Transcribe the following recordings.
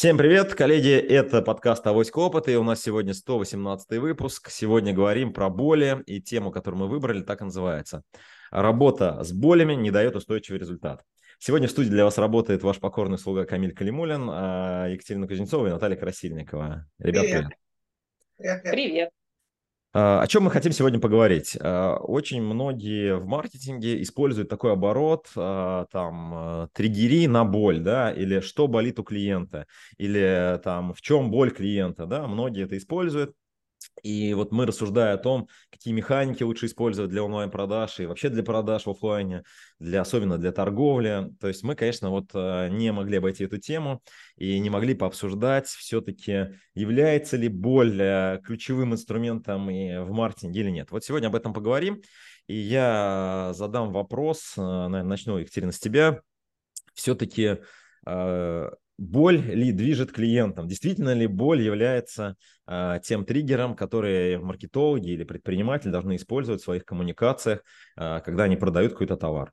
Всем привет, коллеги, это подкаст «Авоська опыта», и у нас сегодня 118 выпуск. Сегодня говорим про боли, и тему, которую мы выбрали, так и называется. Работа с болями не дает устойчивый результат. Сегодня в студии для вас работает ваш покорный слуга Камиль Калимулин, а Екатерина Кузнецова и Наталья Красильникова. Ребят, привет. Привет. Привет. А, о чем мы хотим сегодня поговорить? А, очень многие в маркетинге используют такой оборот, а, там, триггери на боль, да, или что болит у клиента, или там, в чем боль клиента, да, многие это используют. И вот мы, рассуждая о том, какие механики лучше использовать для онлайн-продаж и вообще для продаж в офлайне, для, особенно для торговли, то есть мы, конечно, вот э, не могли обойти эту тему и не могли пообсуждать все-таки, является ли боль э, ключевым инструментом и в маркетинге или нет. Вот сегодня об этом поговорим, и я задам вопрос, э, наверное, начну, Екатерина, с тебя. Все-таки боль ли движет клиентом? Действительно ли боль является э, тем триггером, который маркетологи или предприниматели должны использовать в своих коммуникациях, э, когда они продают какой-то товар?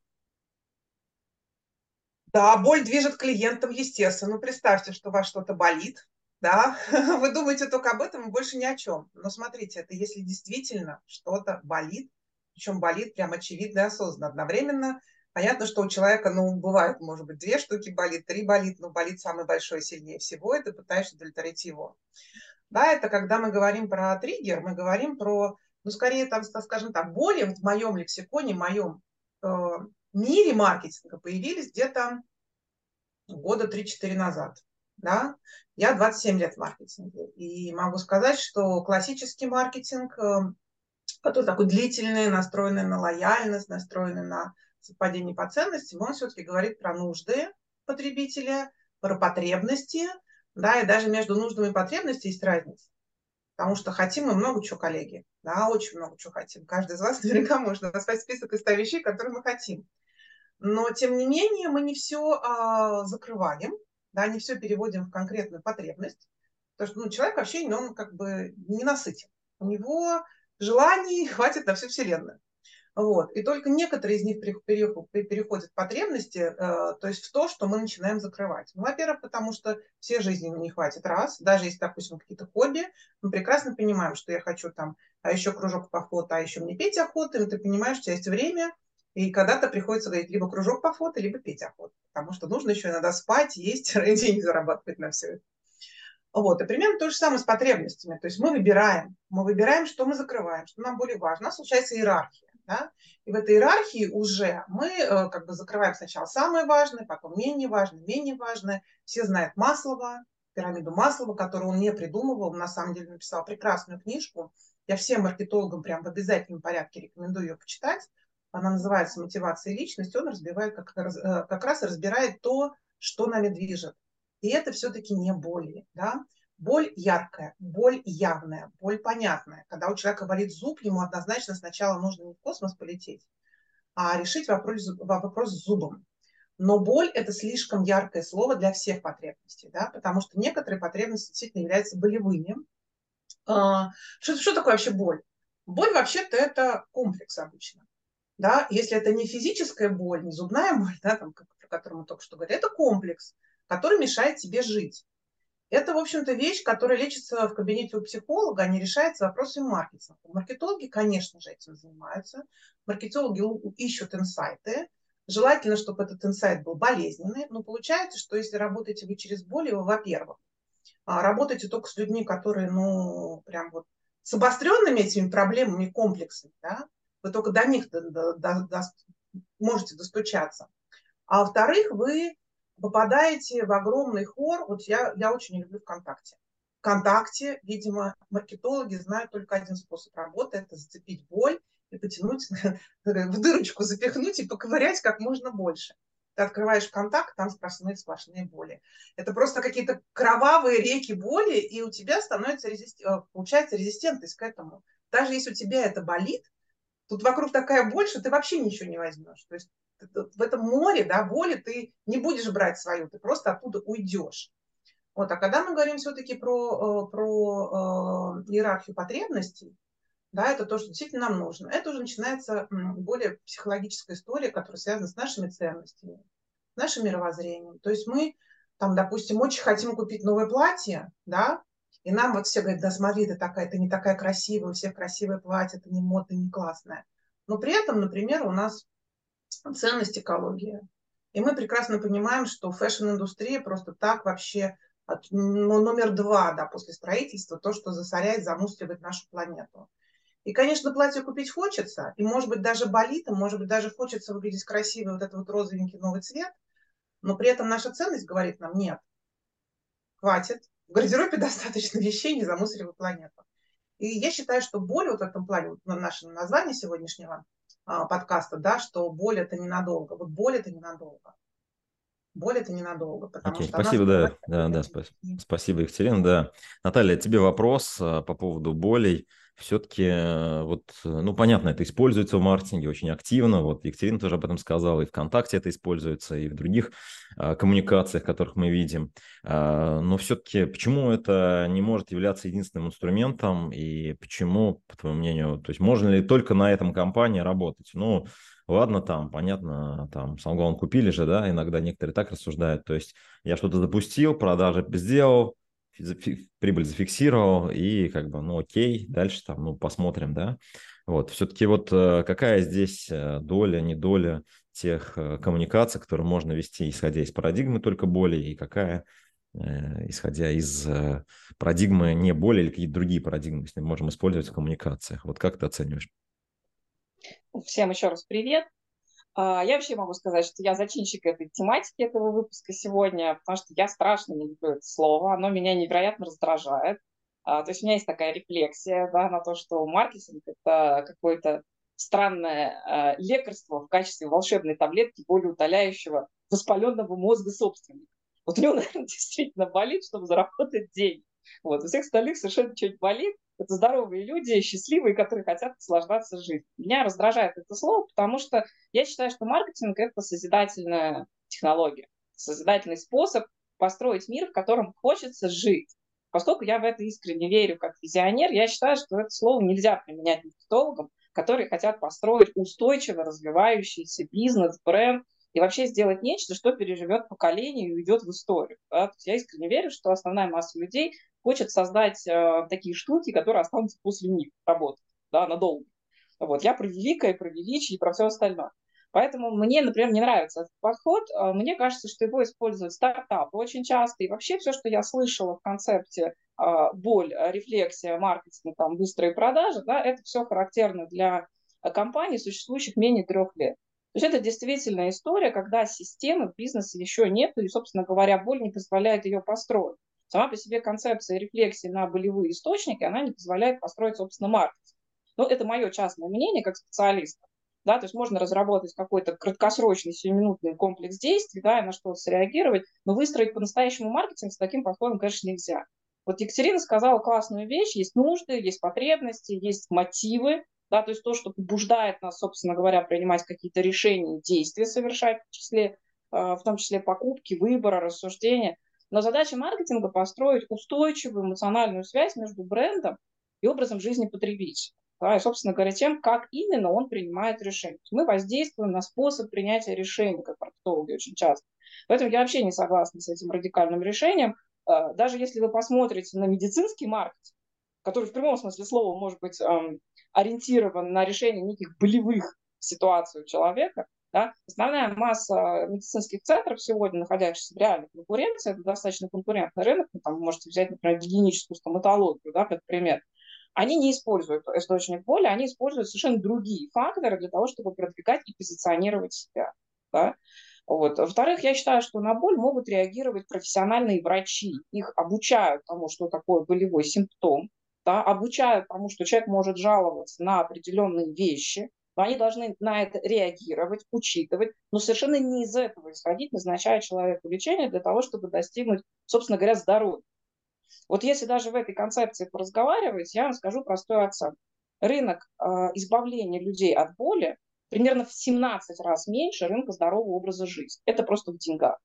Да, боль движет клиентом, естественно. Ну, представьте, что у вас что-то болит, да, вы думаете только об этом и больше ни о чем. Но смотрите, это если действительно что-то болит, причем болит прям очевидно и осознанно. Одновременно Понятно, что у человека, ну, бывает, может быть, две штуки болит, три болит, но болит самый большой сильнее всего, и ты пытаешься удовлетворить его. Да, это когда мы говорим про триггер, мы говорим про, ну, скорее, там, скажем так, боли в моем лексиконе, в моем э, мире маркетинга появились где-то года 3-4 назад. Да? Я 27 лет в маркетинге. И могу сказать, что классический маркетинг, э, который такой длительный, настроенный на лояльность, настроенный на совпадение по ценностям, он все-таки говорит про нужды потребителя, про потребности, да, и даже между нуждами и потребностями есть разница. Потому что хотим мы много чего, коллеги. Да, очень много чего хотим. Каждый из вас наверняка может назвать список из 100 вещей, которые мы хотим. Но, тем не менее, мы не все а, закрываем, да, не все переводим в конкретную потребность. Потому что ну, человек вообще, он как бы не насытен. У него желаний хватит на всю Вселенную. Вот. И только некоторые из них переходят потребности, э, то есть в то, что мы начинаем закрывать. Ну, во-первых, потому что все жизни не хватит раз, даже если, допустим, какие-то хобби, мы прекрасно понимаем, что я хочу там, а еще кружок по фото, а еще мне петь охота, и ты понимаешь, что есть время, и когда-то приходится говорить либо кружок по фото, либо петь охоту, потому что нужно еще иногда спать, есть, деньги зарабатывать на все это. Вот. И примерно то же самое с потребностями. То есть мы выбираем, мы выбираем, что мы закрываем, что нам более важно. У нас случается иерархия. Да? И в этой иерархии уже мы э, как бы закрываем сначала самое важное, потом менее важное, менее важное. Все знают Маслова, пирамиду Маслова, которую он не придумывал, на самом деле написал прекрасную книжку. Я всем маркетологам прям в обязательном порядке рекомендую ее почитать. Она называется «Мотивация личности». Он разбивает, как, э, как раз разбирает то, что нами движет. И это все-таки не боли. Да? Боль яркая, боль явная, боль понятная. Когда у человека болит зуб, ему однозначно сначала нужно не в космос полететь, а решить вопрос, вопрос с зубом. Но боль – это слишком яркое слово для всех потребностей, да, потому что некоторые потребности действительно являются болевыми. А, что, что такое вообще боль? Боль вообще-то это комплекс обычно. Да? Если это не физическая боль, не зубная боль, да, там, про которую мы только что говорили, это комплекс, который мешает тебе жить. Это, в общем-то, вещь, которая лечится в кабинете у психолога, а не решается вопросами маркетинга. Маркетологи, конечно же, этим занимаются. Маркетологи ищут инсайты. Желательно, чтобы этот инсайт был болезненный. Но получается, что если работаете вы через боль, вы, во-первых, а, работаете только с людьми, которые, ну, прям вот с обостренными этими проблемами, комплексами, да, вы только до них до, до, до, можете достучаться. А во-вторых, вы попадаете в огромный хор. Вот я, я очень люблю ВКонтакте. ВКонтакте, видимо, маркетологи знают только один способ работы – это зацепить боль и потянуть, в дырочку запихнуть и поковырять как можно больше. Ты открываешь контакт, там сплошные сплошные боли. Это просто какие-то кровавые реки боли, и у тебя становится резист... Э, получается резистентность к этому. Даже если у тебя это болит, тут вокруг такая боль, что ты вообще ничего не возьмешь. То есть в этом море да, боли ты не будешь брать свою, ты просто оттуда уйдешь. Вот. А когда мы говорим все-таки про, э, про э, иерархию потребностей, да, это то, что действительно нам нужно. Это уже начинается более психологическая история, которая связана с нашими ценностями, с нашим мировоззрением. То есть мы там, допустим, очень хотим купить новое платье, да, и нам вот все говорят, да смотри, ты такая, ты не такая красивая, у всех красивое платье, это не модно, не классное. Но при этом, например, у нас ценность экология. И мы прекрасно понимаем, что fashion-индустрия просто так вообще от, ну, номер два да, после строительства, то, что засоряет, замусливает нашу планету. И, конечно, платье купить хочется, и, может быть, даже болит, и, может быть, даже хочется выглядеть красиво, вот этот вот розовенький новый цвет, но при этом наша ценность говорит нам, нет, хватит, в гардеробе достаточно вещей, не замусоривай планету. И я считаю, что боль вот в этом плане, вот наше название сегодняшнего подкаста, да, что боль это ненадолго. Вот боль это ненадолго. Боль это ненадолго. Потому Окей, что спасибо, да, да, да, спасибо, спасибо, Екатерина, да. Наталья, тебе вопрос а, по поводу болей все-таки, э, вот, э, ну, понятно, это используется в маркетинге очень активно, вот Екатерина тоже об этом сказала, и ВКонтакте это используется, и в других а, коммуникациях, которых мы видим, а, но все-таки почему это не может являться единственным инструментом, и почему, по твоему мнению, то есть можно ли только на этом компании работать? Ну, ладно, там, понятно, там, самогон купили же, да, иногда некоторые так рассуждают, то есть я что-то запустил, продажи сделал, прибыль зафиксировал, и как бы, ну окей, дальше там, ну посмотрим, да. Вот, все-таки вот э, какая здесь э, доля, не доля тех э, коммуникаций, которые можно вести, исходя из парадигмы только боли, и какая, исходя из парадигмы не боли или какие-то другие парадигмы, если мы можем использовать в коммуникациях. Вот как ты оцениваешь? Всем еще раз привет. А, я вообще могу сказать, что я зачинщик этой тематики этого выпуска сегодня, потому что я страшно не люблю это слово, оно меня невероятно раздражает. А, то есть у меня есть такая рефлексия да, на то, что маркетинг – это какое-то странное а, лекарство в качестве волшебной таблетки, более утоляющего воспаленного мозга собственника. Вот у него, наверное, действительно болит, чтобы заработать деньги. Вот. У всех остальных совершенно что-нибудь болит, это здоровые люди, счастливые, которые хотят наслаждаться жизнью. Меня раздражает это слово, потому что я считаю, что маркетинг – это созидательная технология, созидательный способ построить мир, в котором хочется жить. Поскольку я в это искренне верю как визионер, я считаю, что это слово нельзя применять маркетологам, которые хотят построить устойчиво развивающийся бизнес, бренд и вообще сделать нечто, что переживет поколение и уйдет в историю. Да? Я искренне верю, что основная масса людей хочет создать э, такие штуки, которые останутся после них работать, да, надолго. Вот. Я про великое, про величие и про все остальное. Поэтому мне, например, не нравится этот подход. Э, мне кажется, что его используют стартапы очень часто. И вообще все, что я слышала в концепте э, боль, рефлексия, маркетинг, там, быстрые продажи, да, это все характерно для компаний, существующих менее трех лет. То есть это действительно история, когда системы бизнеса еще нет, и, собственно говоря, боль не позволяет ее построить. Сама по себе концепция рефлексии на болевые источники, она не позволяет построить, собственно, маркетинг. Но это мое частное мнение как специалиста. Да, то есть можно разработать какой-то краткосрочный сиюминутный комплекс действий, да, и на что-то среагировать, но выстроить по-настоящему маркетинг с таким подходом, конечно, нельзя. Вот Екатерина сказала классную вещь, есть нужды, есть потребности, есть мотивы, да, то есть то, что побуждает нас, собственно говоря, принимать какие-то решения, действия совершать, в, числе, а, в том числе покупки, выбора, рассуждения. Но задача маркетинга построить устойчивую эмоциональную связь между брендом и образом жизни потребителя. Да, и, собственно говоря, тем, как именно он принимает решение. Мы воздействуем на способ принятия решений, как маркетологи очень часто. Поэтому я вообще не согласна с этим радикальным решением. А, даже если вы посмотрите на медицинский маркетинг, который в прямом смысле слова может быть ориентирован на решение неких болевых ситуаций у человека, да? Основная масса медицинских центров сегодня, находящихся в реальной конкуренции, это достаточно конкурентный рынок, ну, там вы можете взять, например, гигиеническую стоматологию, да, как пример, они не используют источник боли, они используют совершенно другие факторы для того, чтобы продвигать и позиционировать себя. Да? Вот. Во-вторых, я считаю, что на боль могут реагировать профессиональные врачи. Их обучают тому, что такое болевой симптом, да, обучают тому, что человек может жаловаться на определенные вещи, но они должны на это реагировать, учитывать, но совершенно не из этого исходить, назначая человеку лечение для того, чтобы достигнуть, собственно говоря, здоровья. Вот если даже в этой концепции поразговаривать, я вам скажу простую оценку. Рынок э, избавления людей от боли примерно в 17 раз меньше рынка здорового образа жизни. Это просто в деньгах.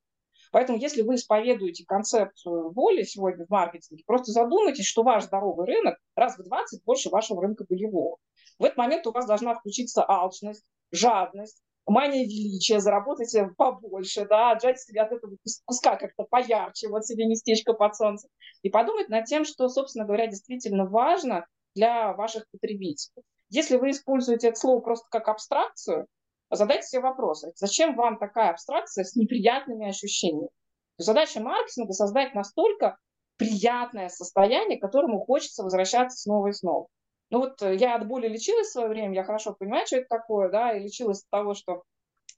Поэтому, если вы исповедуете концепцию боли сегодня в маркетинге, просто задумайтесь, что ваш здоровый рынок раз в 20 больше вашего рынка болевого. В этот момент у вас должна включиться алчность, жадность, мания величия, заработайте побольше, да, отжать себе от этого куска как-то поярче, вот себе местечко под солнцем, и подумать над тем, что, собственно говоря, действительно важно для ваших потребителей. Если вы используете это слово просто как абстракцию, задайте себе вопрос, зачем вам такая абстракция с неприятными ощущениями? Задача маркетинга – создать настолько приятное состояние, к которому хочется возвращаться снова и снова. Ну вот э, я от боли лечилась в свое время, я хорошо понимаю, что это такое, да, и лечилась от того, что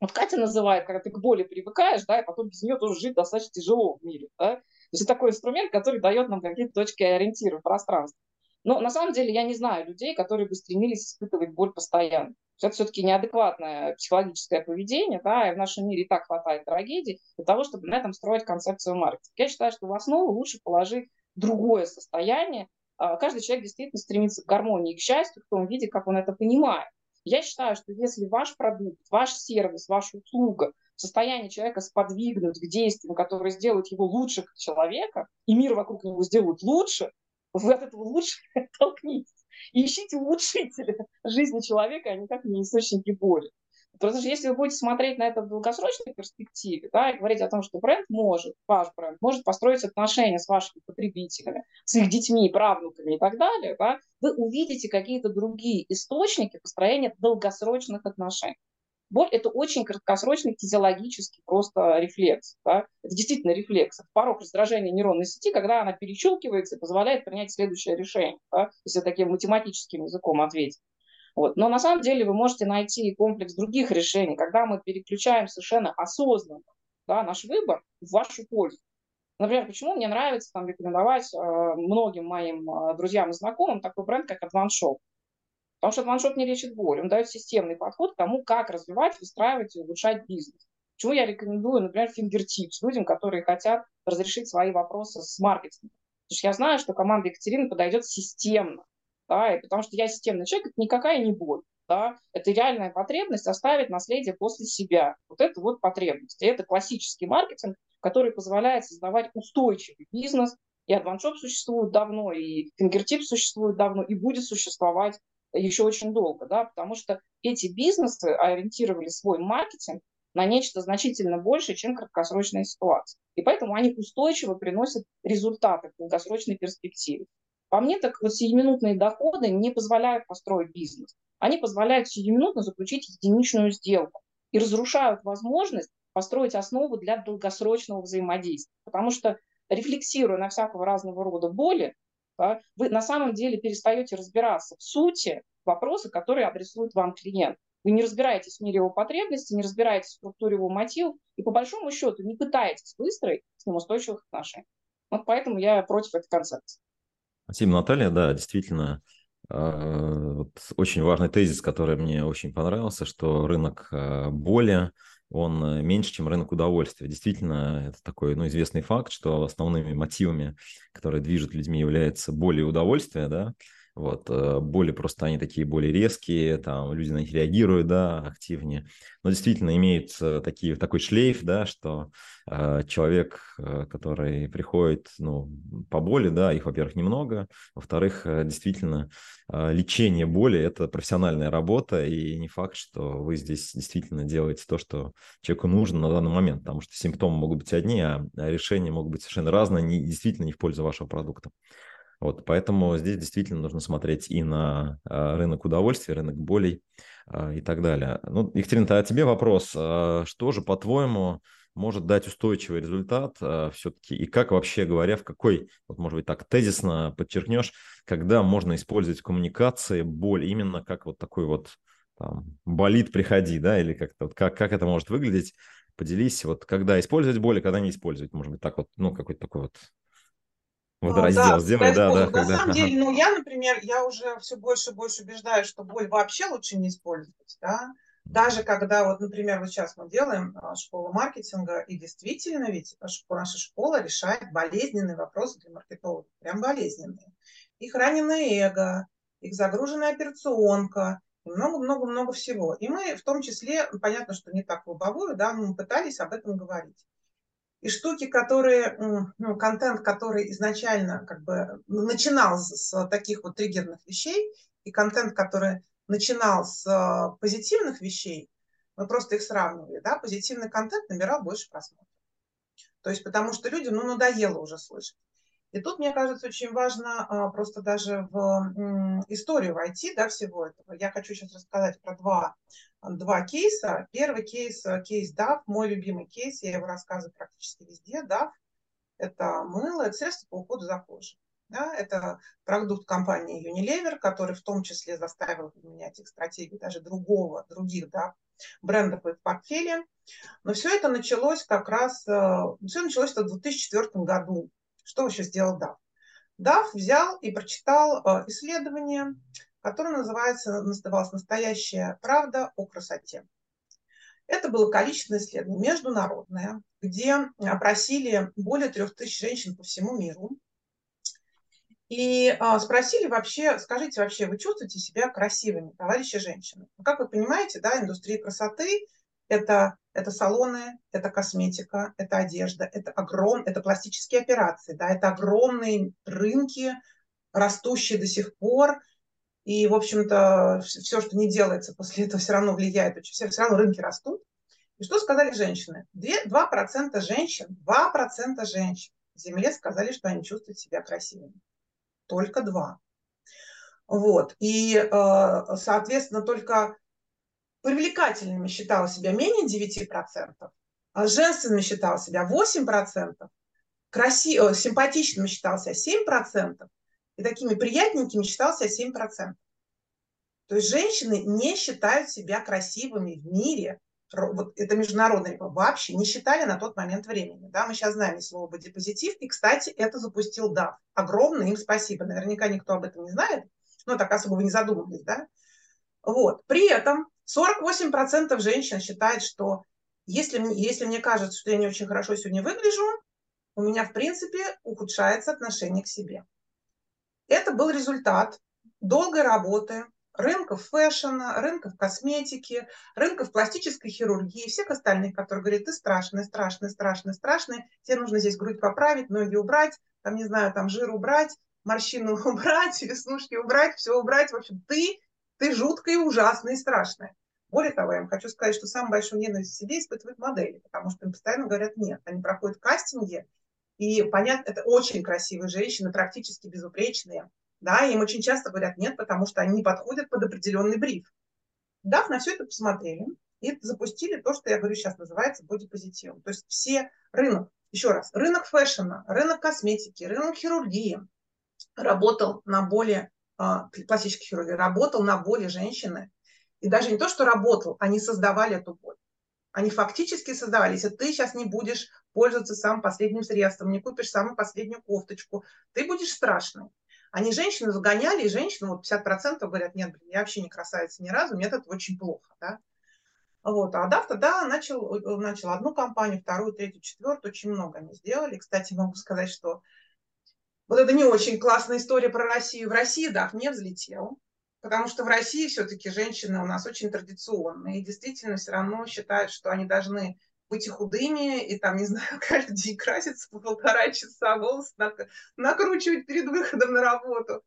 вот Катя называет, когда ты к боли привыкаешь, да, и потом без нее тоже жить достаточно тяжело в мире, да. То есть это такой инструмент, который дает нам какие-то точки ориентира в пространстве. Но на самом деле я не знаю людей, которые бы стремились испытывать боль постоянно. Это все-таки неадекватное психологическое поведение, да, и в нашем мире и так хватает трагедий для того, чтобы на этом строить концепцию маркетинга. Я считаю, что в основу лучше положить другое состояние, каждый человек действительно стремится к гармонии к счастью в том виде, как он это понимает. Я считаю, что если ваш продукт, ваш сервис, ваша услуга в состоянии человека сподвигнуть к действиям, которые сделают его лучше как человека, и мир вокруг него сделают лучше, вы от этого лучше толкнитесь. И ищите улучшителя жизни человека, а никак не источники боли. Потому что если вы будете смотреть на это в долгосрочной перспективе, да, и говорить о том, что бренд может, ваш бренд, может построить отношения с вашими потребителями, с их детьми, правнуками и так далее, да, вы увидите какие-то другие источники построения долгосрочных отношений. Боль – это очень краткосрочный физиологический просто рефлекс. Да? Это действительно рефлекс. Это порог раздражения нейронной сети, когда она перещелкивается и позволяет принять следующее решение, да? если таким математическим языком ответить. Вот. Но на самом деле вы можете найти комплекс других решений, когда мы переключаем совершенно осознанно да, наш выбор в вашу пользу. Например, почему мне нравится там, рекомендовать э, многим моим э, друзьям и знакомым такой бренд, как Advance Shop. Потому что Advance Shop не лечит боль, он дает системный подход к тому, как развивать, выстраивать и улучшать бизнес. Почему я рекомендую, например, Fingertips людям, которые хотят разрешить свои вопросы с маркетингом. Потому что я знаю, что команда Екатерины подойдет системно да, и потому что я системный человек, это никакая не боль, да, это реальная потребность оставить наследие после себя. Вот это вот потребность. И это классический маркетинг, который позволяет создавать устойчивый бизнес. И AdvanShop существует давно, и Fingertip существует давно, и будет существовать еще очень долго, да, потому что эти бизнесы ориентировали свой маркетинг на нечто значительно большее, чем краткосрочная ситуация. И поэтому они устойчиво приносят результаты в долгосрочной перспективе. По мне, так вот сиюминутные доходы не позволяют построить бизнес. Они позволяют сиюминутно заключить единичную сделку и разрушают возможность построить основу для долгосрочного взаимодействия. Потому что рефлексируя на всякого разного рода боли, да, вы на самом деле перестаете разбираться в сути вопроса, которые адресует вам клиент. Вы не разбираетесь в мире его потребностей, не разбираетесь в структуре его мотивов и по большому счету не пытаетесь выстроить с ним устойчивых отношений. Вот поэтому я против этой концепции. Спасибо, Наталья. Да, действительно, а, вот очень важный тезис, который мне очень понравился, что рынок а, боли, он э, меньше, чем рынок удовольствия. Действительно, это такой ну, известный факт, что основными мотивами, которые движут людьми, является боль и удовольствие, да, вот, э, боли просто они такие более резкие, там люди на них реагируют, да, активнее. Но действительно имеют такие, такой шлейф, да, что э, человек, э, который приходит, ну, по боли, да, их, во-первых, немного, во-вторых, э, действительно, э, лечение боли – это профессиональная работа, и не факт, что вы здесь действительно делаете то, что человеку нужно на данный момент, потому что симптомы могут быть одни, а, а решения могут быть совершенно разные, не, действительно не в пользу вашего продукта. Вот, поэтому здесь действительно нужно смотреть и на а, рынок удовольствия, рынок болей а, и так далее. Ну, Екатерина, а тебе вопрос. А, что же, по-твоему, может дать устойчивый результат все-таки? И как вообще говоря, в какой, вот, может быть, так тезисно подчеркнешь, когда можно использовать коммуникации боль именно как вот такой вот там, болит, приходи, да, или как-то вот как, как это может выглядеть? Поделись, вот когда использовать боль, а когда не использовать, может быть, так вот, ну, какой-то такой вот Водораздел да, сделай, да, да. На когда... самом деле, ну, я, например, я уже все больше и больше убеждаюсь, что боль вообще лучше не использовать, да. Даже когда, вот, например, вот сейчас мы делаем а, школу маркетинга, и действительно ведь наша школа решает болезненные вопросы для маркетологов, прям болезненные. Их раненое эго, их загруженная операционка, и много-много-много всего. И мы в том числе, понятно, что не так лобовую, да, мы пытались об этом говорить. И штуки, которые, ну, контент, который изначально как бы начинал с таких вот триггерных вещей, и контент, который начинал с позитивных вещей, Мы просто их сравнивали, да, позитивный контент набирал больше просмотров. То есть потому что людям, ну, надоело уже слышать. И тут, мне кажется, очень важно а, просто даже в историю войти, да, всего этого. Я хочу сейчас рассказать про два, два кейса. Первый кейс, э, кейс DAF, мой любимый кейс, я его рассказываю практически везде. DAF – это мыло, это средство по уходу за кожей. Да, это продукт компании Unilever, который в том числе заставил менять их стратегию даже другого, других да, брендов в портфеле. Но все это началось как раз, э, все началось в 2004 году. Что еще сделал DAF? DAF взял и прочитал э, исследование, которое называется, называлось «Настоящая правда о красоте». Это было количественное исследование, международное, где опросили более трех тысяч женщин по всему миру. И а, спросили вообще, скажите вообще, вы чувствуете себя красивыми, товарищи женщины? Ну, как вы понимаете, да, индустрия красоты это, это салоны, это косметика, это одежда, это огром, это пластические операции, да, это огромные рынки, растущие до сих пор. И, в общем-то, все, что не делается после этого, все равно влияет. Все, все равно рынки растут. И что сказали женщины? 2%, 2% женщин, 2% женщин в Земле сказали, что они чувствуют себя красивыми. Только 2. Вот. И, э, соответственно, только привлекательными считала себя менее 9%, а женственными считала себя 8%, краси... Э, симпатичными считала себя 7%, и такими приятненькими считала себя 7%. То есть женщины не считают себя красивыми в мире, вот это международное вообще не считали на тот момент времени. Да? Мы сейчас знаем слово бодипозитив, и, кстати, это запустил ДАВ. Огромное им спасибо. Наверняка никто об этом не знает, но так особо вы не задумывались, да? Вот. При этом 48% женщин считают, что если, если мне кажется, что я не очень хорошо сегодня выгляжу, у меня, в принципе, ухудшается отношение к себе. Это был результат долгой работы рынков фэшена, рынков косметики, рынков пластической хирургии, всех остальных, которые говорят, ты страшный, страшный, страшный, страшный, тебе нужно здесь грудь поправить, ноги убрать, там, не знаю, там жир убрать, морщину убрать, веснушки убрать, все убрать. В общем, ты ты жуткая, ужасная и страшная. Более того, я вам хочу сказать, что самую большую ненависть в себе испытывают модели, потому что им постоянно говорят нет. Они проходят кастинги, и понятно, это очень красивые женщины, практически безупречные. Да, им очень часто говорят нет, потому что они подходят под определенный бриф. Дав на все это посмотрели и запустили то, что я говорю сейчас называется бодипозитивом. То есть все рынок, еще раз, рынок фэшена, рынок косметики, рынок хирургии работал на более а, пластической хирургии, работал на боли женщины. И даже не то, что работал, они создавали эту боль. Они фактически создавали. Если ты сейчас не будешь пользоваться самым последним средством, не купишь самую последнюю кофточку, ты будешь страшной. Они женщины загоняли, и женщины, вот 50% говорят, нет, блин, я вообще не красавица ни разу, мне это очень плохо, да. Вот, а Дафта, да, начал, начал одну компанию, вторую, третью, четвертую, очень много они сделали. Кстати, могу сказать, что вот это не очень классная история про Россию. В России Дах не взлетел, потому что в России все-таки женщины у нас очень традиционные и действительно все равно считают, что они должны быть худыми, и там, не знаю, каждый день краситься по полтора часа, волосы накручивать перед выходом на работу.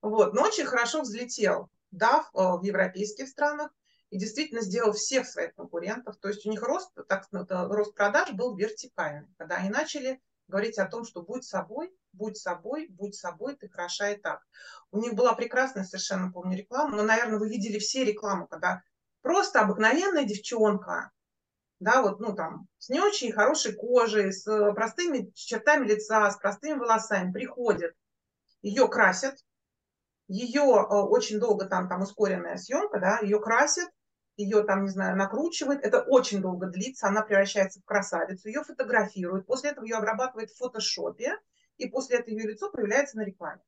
Вот. Но очень хорошо взлетел DAF э, в европейских странах и действительно сделал всех своих конкурентов. То есть у них рост, так, рост продаж был вертикальный. Когда они начали говорить о том, что будь собой, будь собой, будь собой, ты хороша и так. У них была прекрасная совершенно, помню, реклама, но, наверное, вы видели все рекламы, когда просто обыкновенная девчонка, да, вот, ну, там, с не очень хорошей кожей, с простыми чертами лица, с простыми волосами приходит, ее красят, ее э, очень долго там, там ускоренная съемка, да, ее красят, ее там, не знаю, накручивает, это очень долго длится, она превращается в красавицу, ее фотографируют, после этого ее обрабатывают в фотошопе, и после этого ее лицо появляется на рекламе.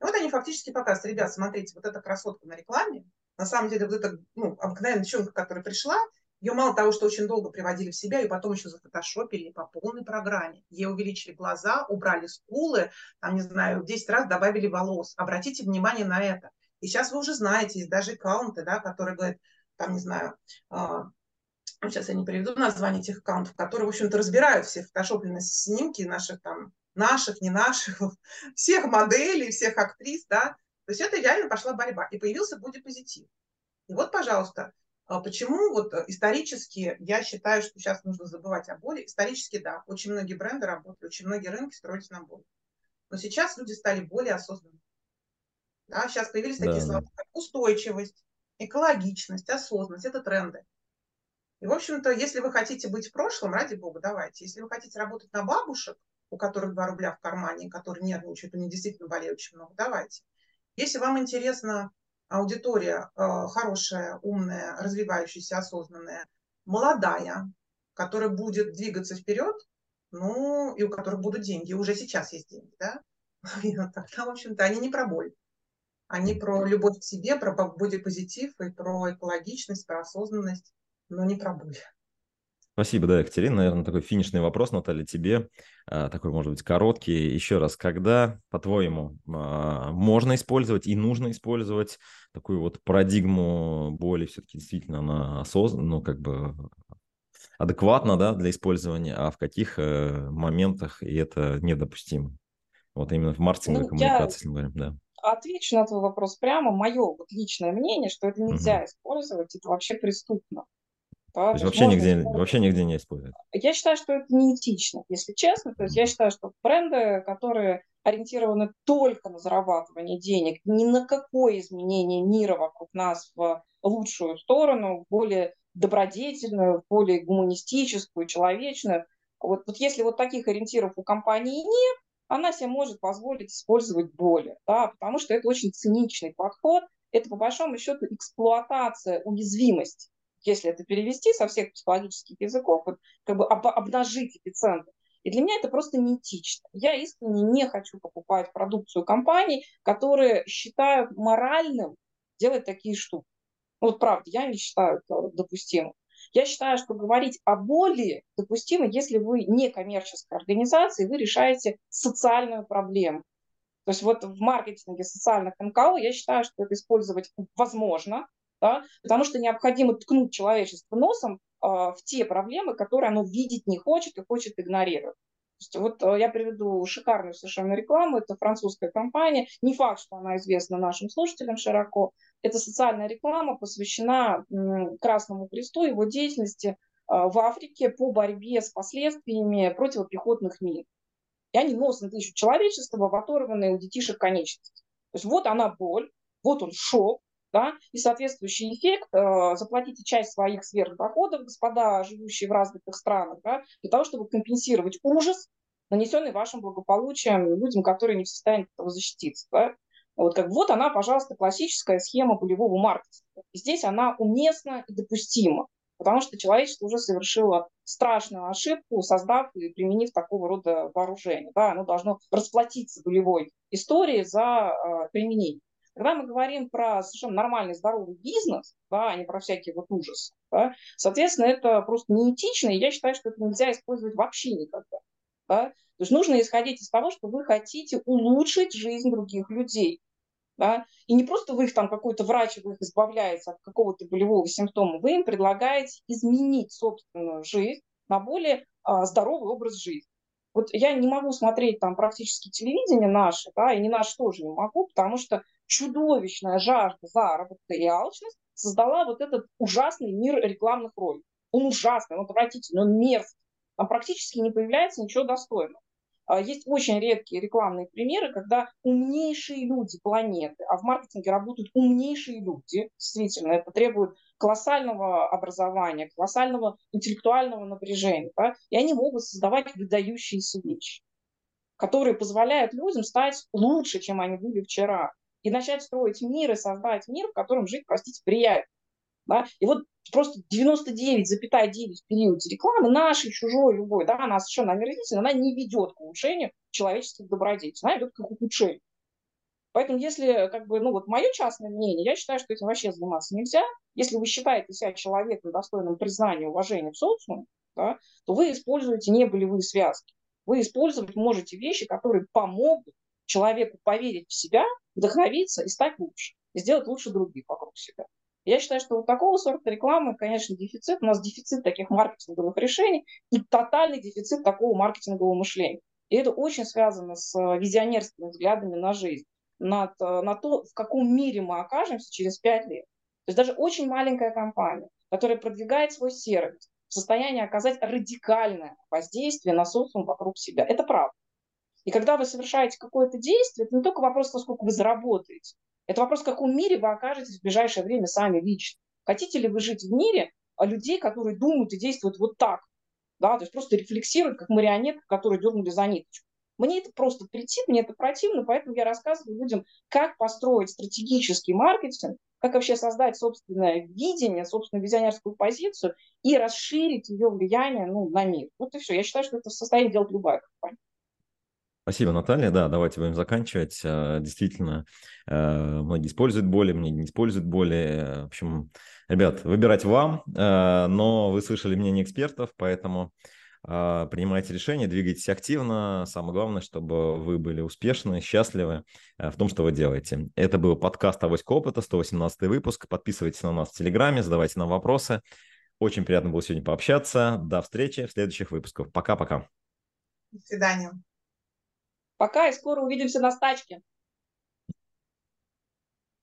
И вот они фактически показывают, ребят, смотрите, вот эта красотка на рекламе, на самом деле вот эта ну, обыкновенная девчонка, которая пришла, ее мало того, что очень долго приводили в себя, и потом еще зафотошопили по полной программе. Ей увеличили глаза, убрали скулы, там, не знаю, в 10 раз добавили волос. Обратите внимание на это. И сейчас вы уже знаете, есть даже аккаунты, да, которые говорят, там, не знаю, а, сейчас я не приведу название этих аккаунтов, которые, в общем-то, разбирают все фотошопленные снимки наших там, наших, не наших, всех моделей, всех актрис, да, то есть это реально пошла борьба, и появился бодипозитив. И вот, пожалуйста, почему вот э, исторически, я считаю, что сейчас нужно забывать о боли. Исторически, да, очень многие бренды работали, очень многие рынки строились на боли. Но сейчас люди стали более осознанными. Да, сейчас появились такие да, слова, как устойчивость, экологичность, осознанность. Это тренды. И, в общем-то, если вы хотите быть в прошлом, ради бога, давайте. Если вы хотите работать на бабушек, у которых 2 рубля в кармане, которые нервничают, у них действительно болеют очень много, давайте. Если вам интересна аудитория э, хорошая, умная, развивающаяся, осознанная, молодая, которая будет двигаться вперед, ну, и у которых будут деньги, уже сейчас есть деньги, да, тогда, в общем-то, они не про боль. Они про любовь к себе, про бодипозитив и про экологичность, про осознанность, но не про боль. Спасибо, да, Екатерина. Наверное, такой финишный вопрос, Наталья, тебе. А, такой, может быть, короткий. Еще раз, когда, по-твоему, а, можно использовать и нужно использовать такую вот парадигму боли? Все-таки действительно она осознанно, ну, как бы адекватна, да, для использования, а в каких э, моментах и это недопустимо? Вот именно в маркетинговой ну, коммуникации, я... говорим, да отвечу на твой вопрос прямо. Мое вот личное мнение, что это нельзя угу. использовать, это вообще преступно. Да? То есть вообще нигде, вообще нигде не используют? Я считаю, что это неэтично, если честно. То есть я считаю, что бренды, которые ориентированы только на зарабатывание денег, ни на какое изменение мира вокруг нас в лучшую сторону, в более добродетельную, в более гуманистическую, человечную. Вот, вот если вот таких ориентиров у компании нет, она себе может позволить использовать более, да, потому что это очень циничный подход, это по большому счету эксплуатация уязвимости если это перевести со всех психологических языков, вот, как бы об, обнажить эпицентр. И для меня это просто неэтично. Я искренне не хочу покупать продукцию компаний, которые считают моральным делать такие штуки. Вот правда, я не считаю это допустимым. Я считаю, что говорить о боли допустимо, если вы не коммерческая организация, и вы решаете социальную проблему. То есть вот в маркетинге социальных НКО я считаю, что это использовать возможно, да, потому что необходимо ткнуть человечество носом э, в те проблемы, которые оно видеть не хочет и хочет игнорировать. Вот э, я приведу шикарную совершенно рекламу, это французская компания, не факт, что она известна нашим слушателям широко, это социальная реклама, посвящена Красному Кресту, его деятельности э, в Африке по борьбе с последствиями противопехотных мин. И они носом тысячу человечества в оторванные у детишек конечности. То есть вот она боль, вот он шок, да, и соответствующий эффект, э, заплатите часть своих сверхдоходов, господа, живущие в развитых странах, да, для того, чтобы компенсировать ужас, нанесенный вашим благополучием людям, которые не в состоянии этого защититься. Да. Вот, как, вот она, пожалуйста, классическая схема болевого маркетинга. И здесь она уместна и допустима, потому что человечество уже совершило страшную ошибку, создав и применив такого рода вооружение. Да, оно должно расплатиться болевой историей за э, применение. Когда мы говорим про совершенно нормальный, здоровый бизнес, да, а не про всякие вот ужасы, да, соответственно, это просто неэтично, и я считаю, что это нельзя использовать вообще никогда. Да. То есть нужно исходить из того, что вы хотите улучшить жизнь других людей. Да? И не просто вы их там, какой-то врач, вы их избавляете от какого-то болевого симптома, вы им предлагаете изменить собственную жизнь на более а, здоровый образ жизни. Вот я не могу смотреть там практически телевидение наше, да, и не наше тоже не могу, потому что чудовищная жажда заработка и алчность создала вот этот ужасный мир рекламных роликов. Он ужасный, он отвратительный, он мерзкий. Там практически не появляется ничего достойного. А, есть очень редкие рекламные примеры, когда умнейшие люди планеты, а в маркетинге работают умнейшие люди, действительно, это требует колоссального образования, колоссального интеллектуального напряжения, да, и они могут создавать выдающиеся вещи, которые позволяют людям стать лучше, чем они были вчера и начать строить мир и создать мир, в котором жить, простите, приятно. Да? И вот просто 99,9 в периоде рекламы, нашей, чужой, любой, да, она совершенно омерзительна, она не ведет к улучшению человеческих добродетелей, она ведет к ухудшению. Поэтому, если, как бы, ну вот мое частное мнение, я считаю, что этим вообще заниматься нельзя. Если вы считаете себя человеком, достойным признания уважения в социуме, да, то вы используете не болевые связки. Вы использовать можете вещи, которые помогут человеку поверить в себя, вдохновиться и стать лучше, и сделать лучше других вокруг себя. Я считаю, что вот такого сорта рекламы, конечно, дефицит. У нас дефицит таких маркетинговых решений и тотальный дефицит такого маркетингового мышления. И это очень связано с э, визионерскими взглядами на жизнь, на, на то, в каком мире мы окажемся через пять лет. То есть даже очень маленькая компания, которая продвигает свой сервис, в состоянии оказать радикальное воздействие на социум вокруг себя. Это правда. И когда вы совершаете какое-то действие, это не только вопрос, сколько вы заработаете. Это вопрос, в каком мире вы окажетесь в ближайшее время сами лично. Хотите ли вы жить в мире людей, которые думают и действуют вот так? Да, то есть просто рефлексируют, как марионетка, которые дернули за ниточку. Мне это просто претит, мне это противно, поэтому я рассказываю людям, как построить стратегический маркетинг, как вообще создать собственное видение, собственную визионерскую позицию и расширить ее влияние ну, на мир. Вот и все. Я считаю, что это в состоянии делать любая компания. Спасибо, Наталья. Да, давайте будем заканчивать. Э, действительно, э, многие используют боли, многие не используют боли. В общем, ребят, выбирать вам, э, но вы слышали мнение экспертов, поэтому принимайте решения, двигайтесь активно. Самое главное, чтобы вы были успешны, счастливы в том, что вы делаете. Это был подкаст «Авоська опыта», 118 выпуск. Подписывайтесь на нас в Телеграме, задавайте нам вопросы. Очень приятно было сегодня пообщаться. До встречи в следующих выпусках. Пока-пока. До свидания. Пока и скоро увидимся на стачке.